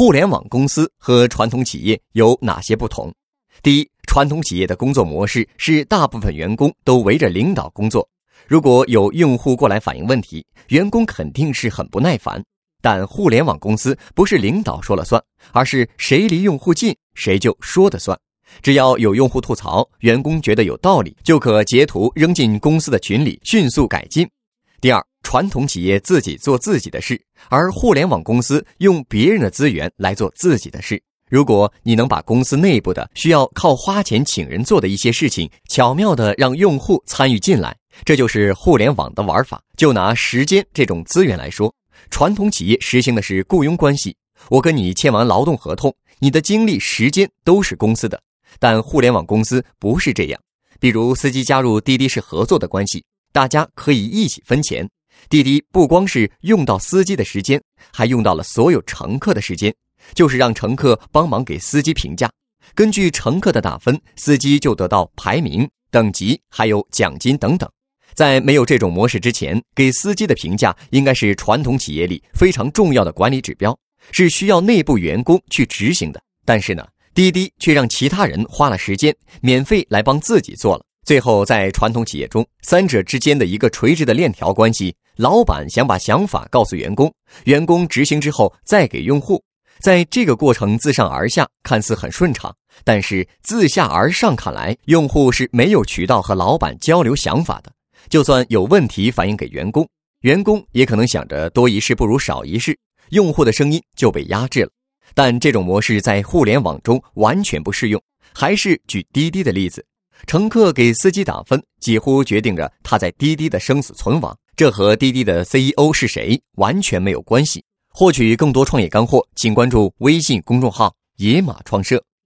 互联网公司和传统企业有哪些不同？第一，传统企业的工作模式是大部分员工都围着领导工作，如果有用户过来反映问题，员工肯定是很不耐烦。但互联网公司不是领导说了算，而是谁离用户近，谁就说的算。只要有用户吐槽，员工觉得有道理，就可截图扔进公司的群里，迅速改进。第二，传统企业自己做自己的事，而互联网公司用别人的资源来做自己的事。如果你能把公司内部的需要靠花钱请人做的一些事情，巧妙的让用户参与进来，这就是互联网的玩法。就拿时间这种资源来说，传统企业实行的是雇佣关系，我跟你签完劳动合同，你的精力、时间都是公司的。但互联网公司不是这样，比如司机加入滴滴是合作的关系。大家可以一起分钱，滴滴不光是用到司机的时间，还用到了所有乘客的时间，就是让乘客帮忙给司机评价，根据乘客的打分，司机就得到排名、等级，还有奖金等等。在没有这种模式之前，给司机的评价应该是传统企业里非常重要的管理指标，是需要内部员工去执行的。但是呢，滴滴却让其他人花了时间，免费来帮自己做了。最后，在传统企业中，三者之间的一个垂直的链条关系：老板想把想法告诉员工，员工执行之后再给用户。在这个过程自上而下看似很顺畅，但是自下而上看来，用户是没有渠道和老板交流想法的。就算有问题反映给员工，员工也可能想着多一事不如少一事，用户的声音就被压制了。但这种模式在互联网中完全不适用。还是举滴滴的例子。乘客给司机打分，几乎决定着他在滴滴的生死存亡。这和滴滴的 CEO 是谁完全没有关系。获取更多创业干货，请关注微信公众号“野马创社”。